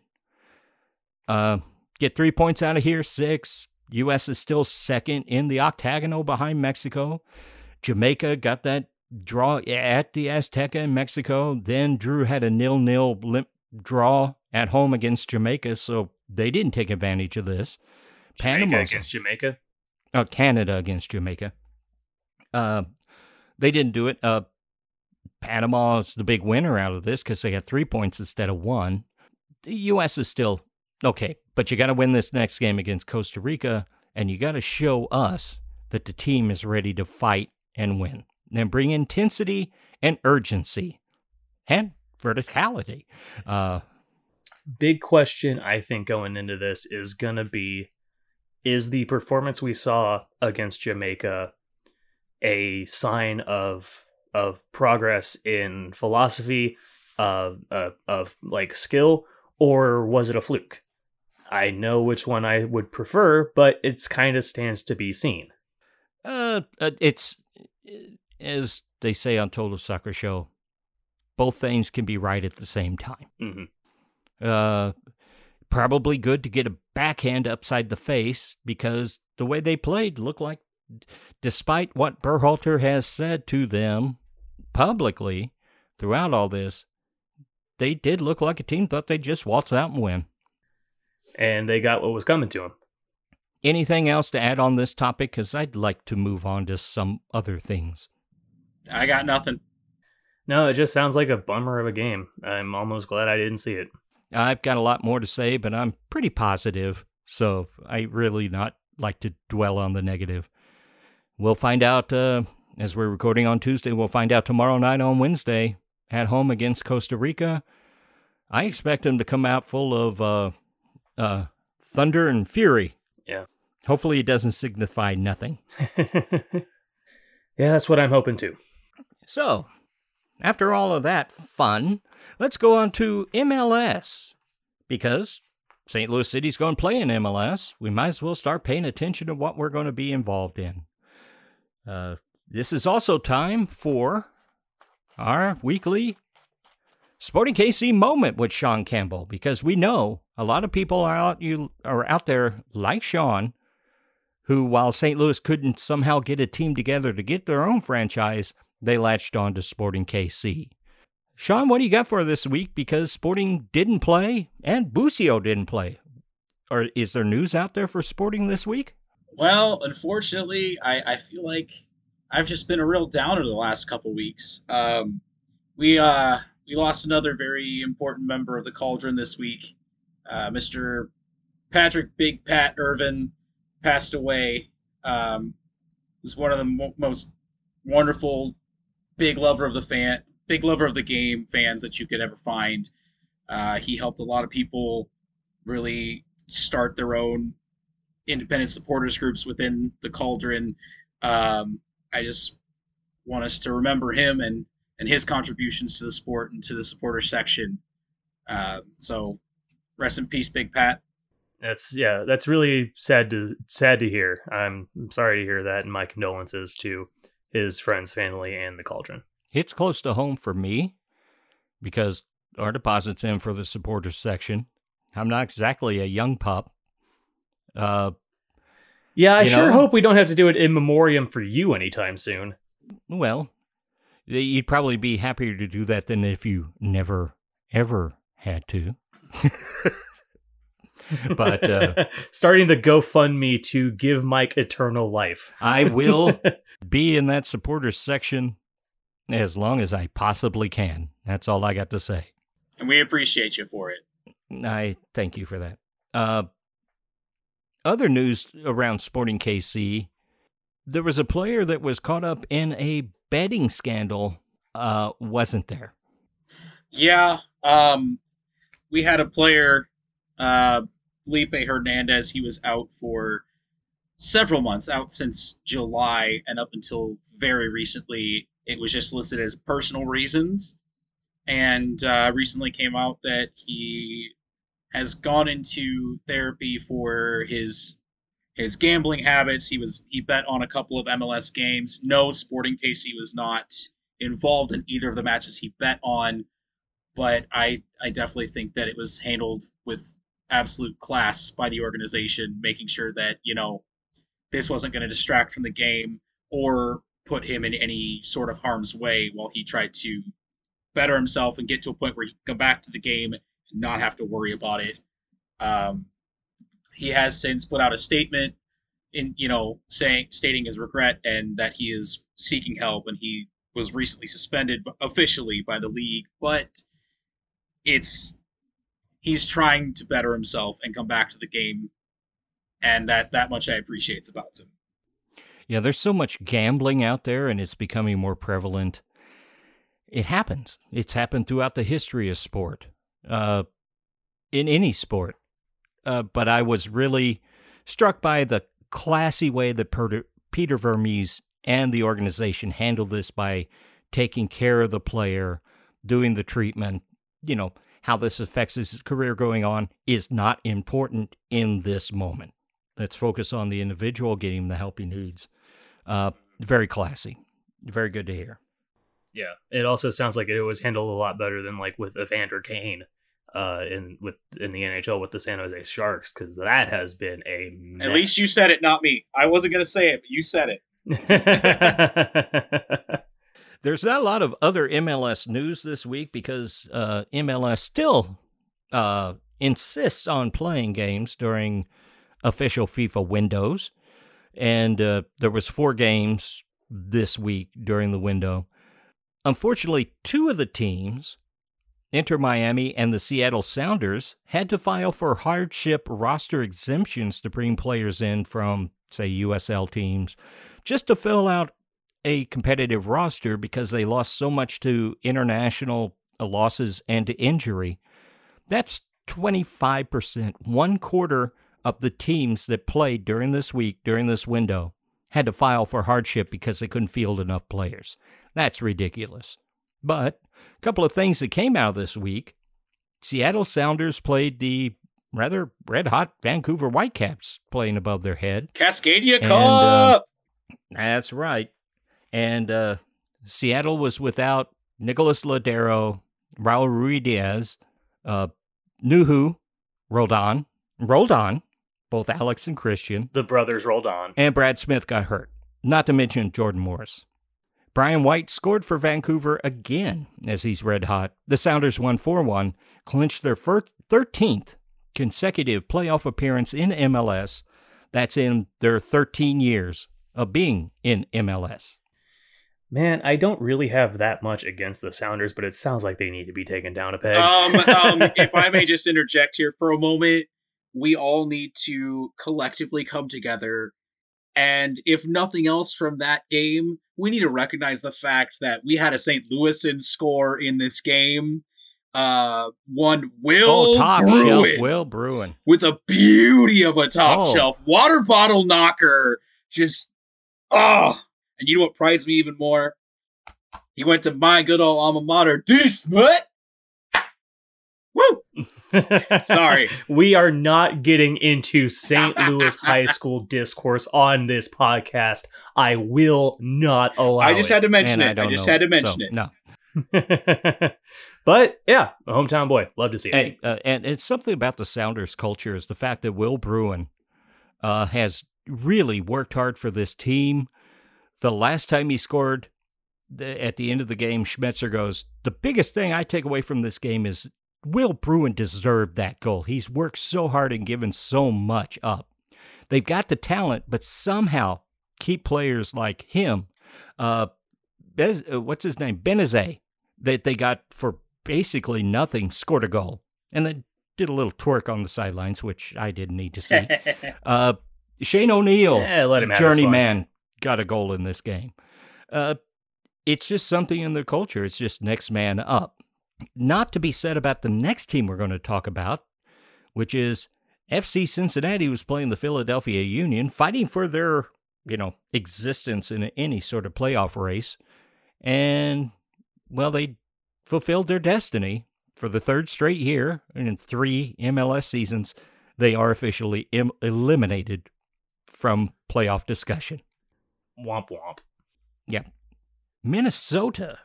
Uh, get three points out of here, six. U.S. is still second in the octagonal behind Mexico. Jamaica got that draw at the Azteca in Mexico. Then Drew had a nil-nil limp draw at home against Jamaica, so they didn't take advantage of this. Panama against Jamaica uh, Canada against Jamaica. Uh, they didn't do it. Uh, Panama is the big winner out of this because they got three points instead of one. The U.S. is still okay, but you got to win this next game against Costa Rica, and you got to show us that the team is ready to fight and win. Then bring intensity and urgency and verticality. Uh, Big question, I think, going into this is going to be is the performance we saw against Jamaica a sign of of progress in philosophy, uh, uh, of like skill, or was it a fluke? I know which one I would prefer, but it's kind of stands to be seen. Uh, uh, it's as they say on Total Soccer Show, both things can be right at the same time. Mm-hmm. Uh, probably good to get a backhand upside the face because the way they played looked like, despite what Berhalter has said to them publicly throughout all this, they did look like a team thought they'd just waltz out and win. And they got what was coming to them. Anything else to add on this topic? Because I'd like to move on to some other things. I got nothing. No, it just sounds like a bummer of a game. I'm almost glad I didn't see it. I've got a lot more to say, but I'm pretty positive, so I really not like to dwell on the negative. We'll find out uh, as we're recording on Tuesday. We'll find out tomorrow night on Wednesday at home against Costa Rica. I expect them to come out full of uh, uh, thunder and fury. Hopefully, it doesn't signify nothing. yeah, that's what I'm hoping to. So, after all of that fun, let's go on to MLS. Because St. Louis City's going to play in MLS, we might as well start paying attention to what we're going to be involved in. Uh, this is also time for our weekly Sporting KC moment with Sean Campbell because we know a lot of people are out you are out there like Sean who while St. Louis couldn't somehow get a team together to get their own franchise, they latched on to Sporting KC. Sean, what do you got for this week? Because Sporting didn't play and Busio didn't play. Or is there news out there for Sporting this week? Well, unfortunately, I, I feel like I've just been a real downer the last couple weeks. Um, we uh, we lost another very important member of the Cauldron this week. Uh, Mr. Patrick Big Pat Irvin passed away. Um, was one of the mo- most wonderful, big lover of the fan, big lover of the game fans that you could ever find. Uh, he helped a lot of people really start their own independent supporters groups within the Cauldron. Um, I just want us to remember him and and his contributions to the sport and to the supporter section. Uh, so, rest in peace, Big Pat. That's yeah, that's really sad to sad to hear. I'm sorry to hear that, and my condolences to his friends, family, and the Cauldron. It's close to home for me because our deposit's in for the supporters section. I'm not exactly a young pup. Uh, yeah, I sure know? hope we don't have to do it in memoriam for you anytime soon. well, you'd probably be happier to do that than if you never, ever had to. But, uh, starting the GoFundMe to give Mike eternal life. I will be in that supporters section as long as I possibly can. That's all I got to say. And we appreciate you for it. I thank you for that. Uh, other news around Sporting KC, there was a player that was caught up in a betting scandal, uh, wasn't there? Yeah, um, we had a player, uh, Felipe Hernandez. He was out for several months, out since July, and up until very recently, it was just listed as personal reasons. And uh, recently came out that he has gone into therapy for his his gambling habits. He was he bet on a couple of MLS games. No, Sporting KC was not involved in either of the matches he bet on but I I definitely think that it was handled with absolute class by the organization, making sure that you know this wasn't going to distract from the game or put him in any sort of harm's way while he tried to better himself and get to a point where he can come back to the game and not have to worry about it. Um, he has since put out a statement in you know saying stating his regret and that he is seeking help and he was recently suspended officially by the league but it's he's trying to better himself and come back to the game and that that much i appreciate about him Yeah, there's so much gambling out there and it's becoming more prevalent. It happens. It's happened throughout the history of sport, uh, in any sport. Uh, but I was really struck by the classy way that Per- Peter Vermes and the organization handled this by taking care of the player, doing the treatment, you know, how this affects his career going on is not important in this moment. Let's focus on the individual getting the help he needs. Uh, very classy. Very good to hear. Yeah. It also sounds like it was handled a lot better than like with Evander Kane uh in with in the NHL with the San Jose Sharks because that has been a mess. At least you said it, not me. I wasn't going to say it, but you said it. There's not a lot of other MLS news this week because uh, MLS still uh, insists on playing games during official FIFA windows, and uh, there was four games this week during the window. Unfortunately, two of the teams, Inter Miami and the Seattle Sounders, had to file for hardship roster exemptions to bring players in from, say, USL teams, just to fill out a competitive roster because they lost so much to international losses and to injury. That's 25%, one quarter of the teams that played during this week, during this window, had to file for hardship because they couldn't field enough players. That's ridiculous. But a couple of things that came out this week Seattle Sounders played the rather red hot Vancouver Whitecaps playing above their head. Cascadia And, Cup. uh, That's right. And uh, Seattle was without Nicholas Lodeiro, Raul Ruidiaz, uh, Nouhou, Roldan, Roldan, both Alex and Christian, the brothers Roldan. and Brad Smith got hurt, not to mention Jordan Morris. Brian White scored for Vancouver again as he's red hot. The Sounders won 4 1, clinched their first 13th consecutive playoff appearance in MLS. That's in their 13 years of being in MLS. Man, I don't really have that much against the Sounders, but it sounds like they need to be taken down a peg. um, um, if I may just interject here for a moment, we all need to collectively come together. And if nothing else from that game, we need to recognize the fact that we had a St. Louisan score in this game. Uh, one Will oh, top Bruin shelf Will Bruin. with a beauty of a top Oh. shelf water bottle knocker. Just oh, and you know what prides me even more? He went to my good old alma mater, De Smet. Woo! Sorry. we are not getting into St. Louis High School discourse on this podcast. I will not allow I just it. had to mention And it. I, don't just know, had to mention so, it. No. but yeah, a hometown boy. Love to see it. Hey, uh, and it's something about the Sounders culture is the fact that Will Bruin uh, has really worked hard for this team. The last time he scored the, at the end of the game, Schmetzer goes, The biggest thing I take away from this game is Will Bruin deserved that goal. He's worked so hard and given so much up. They've got the talent, but somehow keep players like him. Uh, Bez, uh, what's his name? Benazet, that they got for basically nothing, scored a goal. And then did a little twerk on the sidelines, which I didn't need to see. uh, Shane O'Neill, Yeah, let him have his fun. journeyman, got a goal in this game. Uh, it's just something in the culture. It's just next man up. Not to be said about the next team we're going to talk about, which is FC Cincinnati was playing the Philadelphia Union, fighting for their, you know, existence in any sort of playoff race. And, well, they fulfilled their destiny for the third straight year and in three MLS seasons. They are officially Im- eliminated from playoff discussion. Womp womp. Yeah. Minnesota,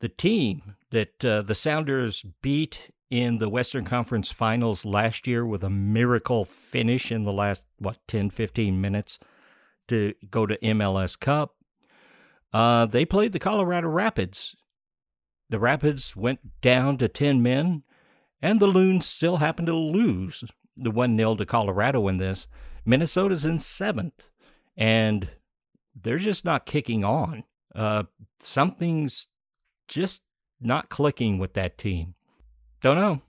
the team that uh, the Sounders beat in the Western Conference Finals last year with a miracle finish in the last, what, 10, 15 minutes to go to MLS Cup. Uh, they played the Colorado Rapids. The Rapids went down to 10 men, and the Loons still happened to lose the 1 0 to Colorado in this. Minnesota's in seventh, and they're just not kicking on. Uh, something's just not clicking with that team. Don't know.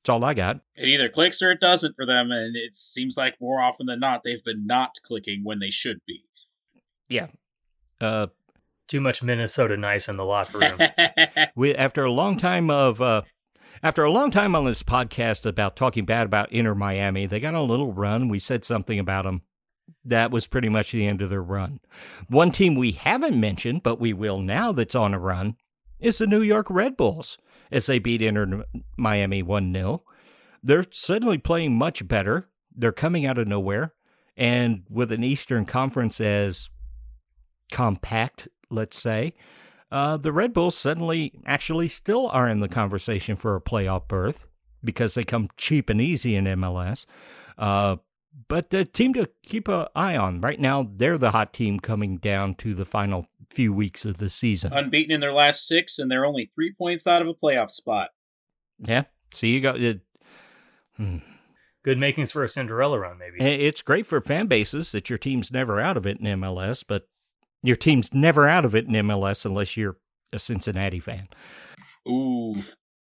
That's all I got. It either clicks or it doesn't for them, and it seems like more often than not they've been not clicking when they should be. Yeah. Uh, Too much Minnesota nice in the locker room. we after a long time of uh, after a long time on this podcast about talking bad about Inter Miami, they got a little run. We said something about them. That was pretty much the end of their run. One team we haven't mentioned, but we will now that's on a run, is the New York Red Bulls. as they beat Inter Miami 1 0. They're suddenly playing much better. They're coming out of nowhere. And with an Eastern Conference as compact, let's say, uh, the Red Bulls suddenly actually still are in the conversation for a playoff berth because they come cheap and easy in MLS. Uh, but the team to keep an eye on right now, they're the hot team coming down to the final few weeks of the season. Unbeaten in their last six, and they're only three points out of a playoff spot. Yeah. So you got it. Hmm. Good makings for a Cinderella run, maybe. It's great for fan bases that your team's never out of it in MLS, but your team's never out of it in MLS unless you're a Cincinnati fan. Ooh.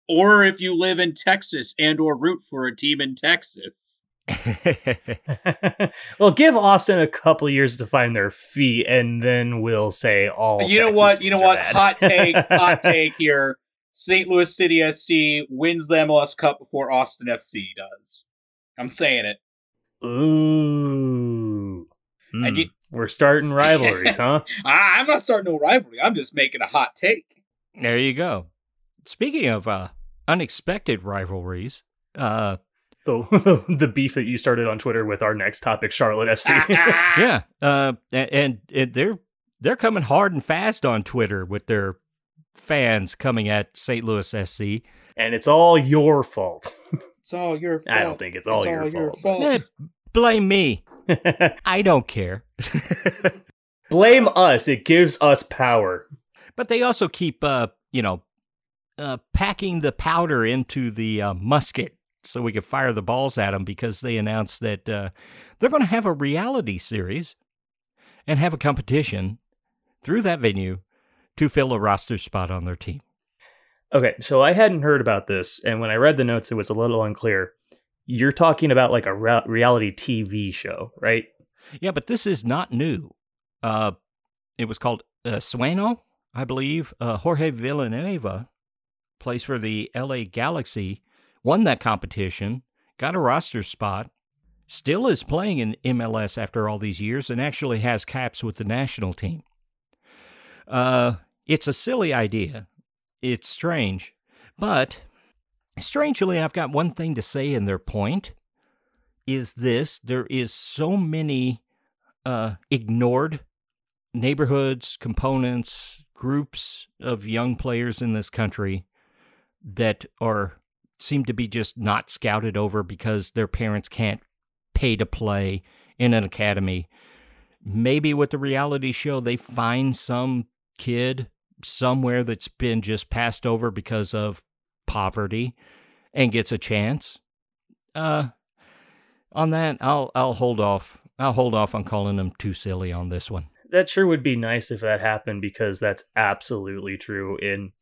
Or if you live in Texas and or root for a team in Texas. well, give Austin a couple years to find their feet, and then we'll say all. You know what? You know what? Hot take. hot take here. St. Louis City SC wins the MLS Cup before Austin FC does. I'm saying it. Ooh. And you, hmm. we're starting rivalries, huh? I'm not starting no rivalry. I'm just making a hot take. There you go. Speaking of uh, unexpected rivalries, uh, the the beef that you started on Twitter with our next topic, Charlotte FC. yeah, uh, and, and they're they're coming hard and fast on Twitter with their fans coming at St. Louis SC, and it's all your fault. It's all your fault. I don't think it's all, it's your, all fault. your, fault. Eh, blame me. I don't care. blame us. It gives us power. But they also keep, uh, you know, uh, packing the powder into the uh, musket so we could fire the balls at them because they announced that uh, they're going to have a reality series and have a competition through that venue to fill a roster spot on their team. Okay, so I hadn't heard about this, and when I read the notes, it was a little unclear. You're talking about like a re- reality TV show, right? Yeah, but this is not new. Uh, it was called uh, Sueño, I believe. Uh, Jorge Villafaña plays for the LA Galaxy, won that competition, got a roster spot, still is playing in MLS after all these years, and actually has caps with the national team. Uh, it's a silly idea. It's strange. But strangely, I've got one thing to say in their point is this there is so many uh, ignored neighborhoods, components, groups of young players in this country that are seem to be just not scouted over because their parents can't pay to play in an academy. Maybe with the reality show, they find some kid somewhere that's been just passed over because of poverty and gets a chance. Uh, on that, I'll I'll hold off. I'll hold off on calling them too silly on this one. That sure would be nice if that happened because that's absolutely true in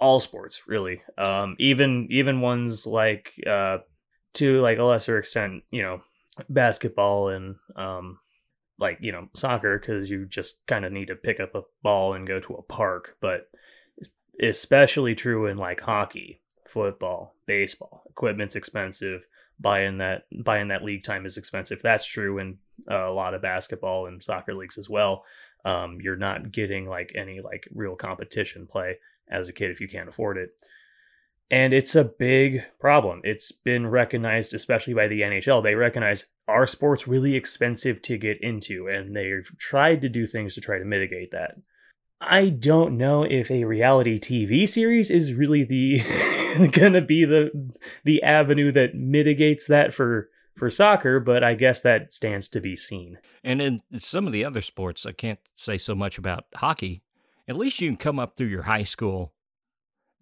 all sports, really. Um, even even ones like uh, to like a lesser extent, you know, basketball and um, like you know soccer because you just kind of need to pick up a ball and go to a park. But especially true in like hockey football baseball equipment's expensive. Buying that buying that league time is expensive. That's true in uh, a lot of basketball and soccer leagues as well. Um, you're not getting like any like real competition play as a kid if you can't afford it and it's a big problem. It's been recognized, especially by the NHL. They recognize our sport's really expensive to get into, and they've tried to do things to try to mitigate that. I don't know if a reality TV series is really the to be the the avenue that mitigates that for for soccer, but I guess that stands to be seen. And in some of the other sports, I can't say so much about hockey. At least you can come up through your high school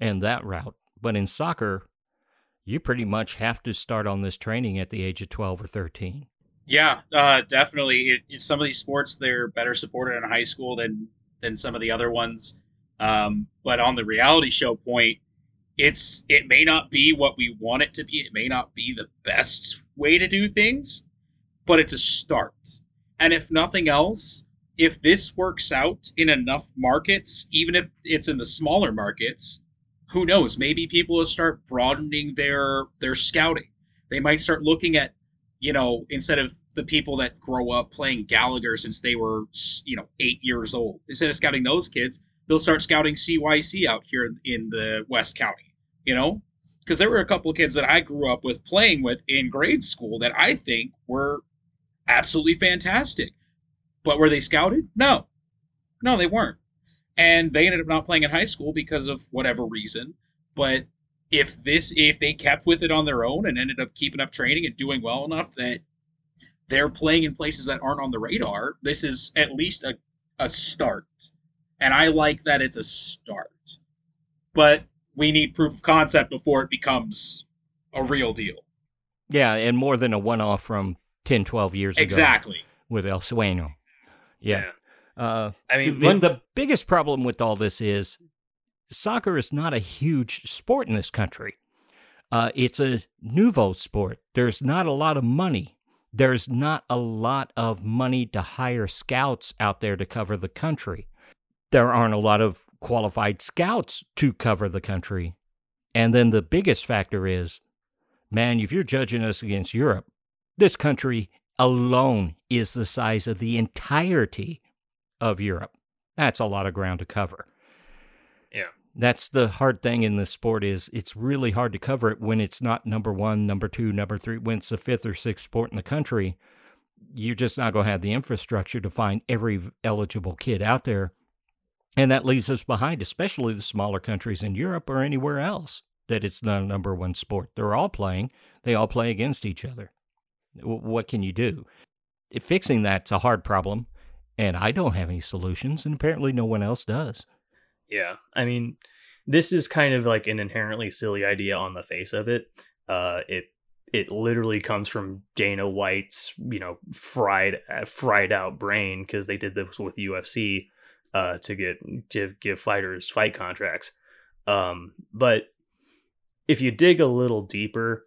and that route. But in soccer, you pretty much have to start on this training at the age of 12 or 13. Yeah, uh, definitely. It, it, some of these sports they're better supported in high school than than some of the other ones. Um, but on the reality show point, it's it may not be what we want it to be. It may not be the best way to do things, but it's a start. And if nothing else, if this works out in enough markets, even if it's in the smaller markets, who knows? Maybe people will start broadening their their scouting. They might start looking at, you know, instead of the people that grow up playing Gallagher since they were, you know, eight years old, instead of scouting those kids, they'll start scouting CYC out here in the West County, you know? Because there were a couple of kids that I grew up with playing with in grade school that I think were absolutely fantastic. But were they scouted? No. No, they weren't. And they ended up not playing in high school because of whatever reason. But if this if they kept with it on their own and ended up keeping up training and doing well enough that they're playing in places that aren't on the radar, this is at least a, a start. And I like that it's a start. But we need proof of concept before it becomes a real deal. Yeah, and more than a one off from 10, 12 years ago. Exactly. With El Sueño. Yeah. Yeah. Uh, I mean, the, one, the biggest problem with all this is soccer is not a huge sport in this country. Uh, it's a nouveau sport. There's not a lot of money. There's not a lot of money to hire scouts out there to cover the country. There aren't a lot of qualified scouts to cover the country. And then the biggest factor is man, if you're judging us against Europe, this country alone is the size of the entirety of Europe. That's a lot of ground to cover. Yeah. That's the hard thing in this sport is it's really hard to cover it when it's not number 1, number 2, number 3, when it's the fifth or sixth sport in the country. You're just not going to have the infrastructure to find every eligible kid out there. And that leaves us behind, especially the smaller countries in Europe or anywhere else that it's the number one sport. They're all playing, they all play against each other. What can you do? Fixing that's a hard problem, and I don't have any solutions, and apparently no one else does. Yeah. I mean, this is kind of like an inherently silly idea on the face of it. Uh, it it literally comes from Dana White's, you know, fried uh, fried out brain because they did this with UFC uh, to get to give fighters fight contracts. Um, but if you dig a little deeper,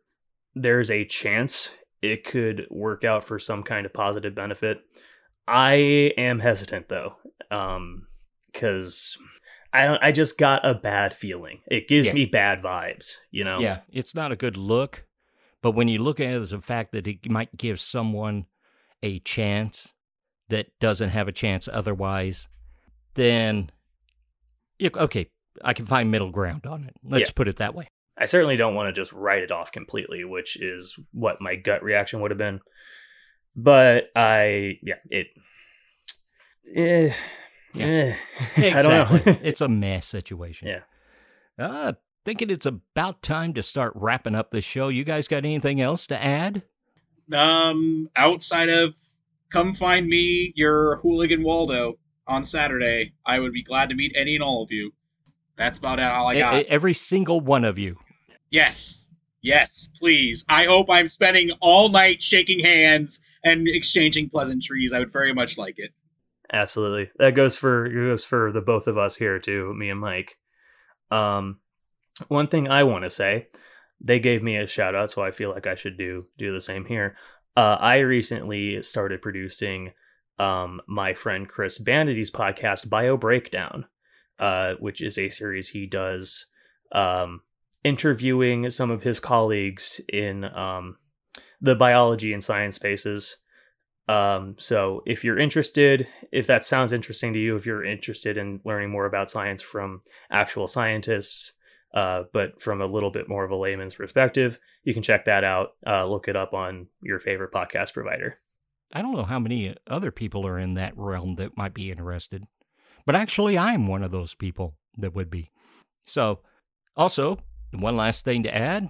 there's a chance it could work out for some kind of positive benefit. I am hesitant though, um, because I don't. I just got a bad feeling. It gives Yeah. me bad vibes. You know. Yeah, it's not a good look, but when you look at it as a fact that it might give someone a chance that doesn't have a chance otherwise, then okay, I can find middle ground on it. Let's Yeah. put it that way. I certainly don't want to just write it off completely, which is what my gut reaction would have been. But I, yeah, it. Eh, Yeah. eh, I don't know. Exactly. it's a mess situation. Yeah. Uh, thinking it's about time to start wrapping up the show. You guys got anything else to add? Um, outside of come find me, your hooligan Waldo on Saturday. I would be glad to meet any and all of you. That's about all I got. Every single one of you. Yes. Yes, please. I hope I'm spending all night shaking hands and exchanging pleasantries. I would very much like it. Absolutely. That goes for goes for the both of us here too, me and Mike. Um one thing I want to say, they gave me a shout out, so I feel like I should do do the same here. Uh I recently started producing um my friend Chris Banity's podcast Bio Breakdown, uh, which is a series he does um interviewing some of his colleagues in um the biology and science spaces. Um, so if you're interested, if that sounds interesting to you, if you're interested in learning more about science from actual scientists, uh, but from a little bit more of a layman's perspective, you can check that out. Uh, look it up on your favorite podcast provider. I don't know how many other people are in that realm that might be interested, but actually, I'm one of those people that would be. So, also, one last thing to add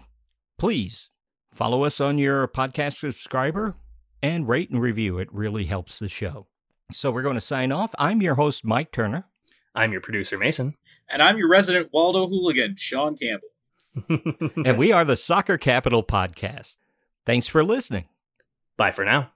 please follow us on your podcast subscriber and rate and review. It really helps the show. So, we're going to sign off. I'm your host, Mike Turner. I'm your producer, Mason. And I'm your resident Waldo hooligan, Sean Campbell. and we are the Soccer Capital Podcast. Thanks for listening. Bye for now.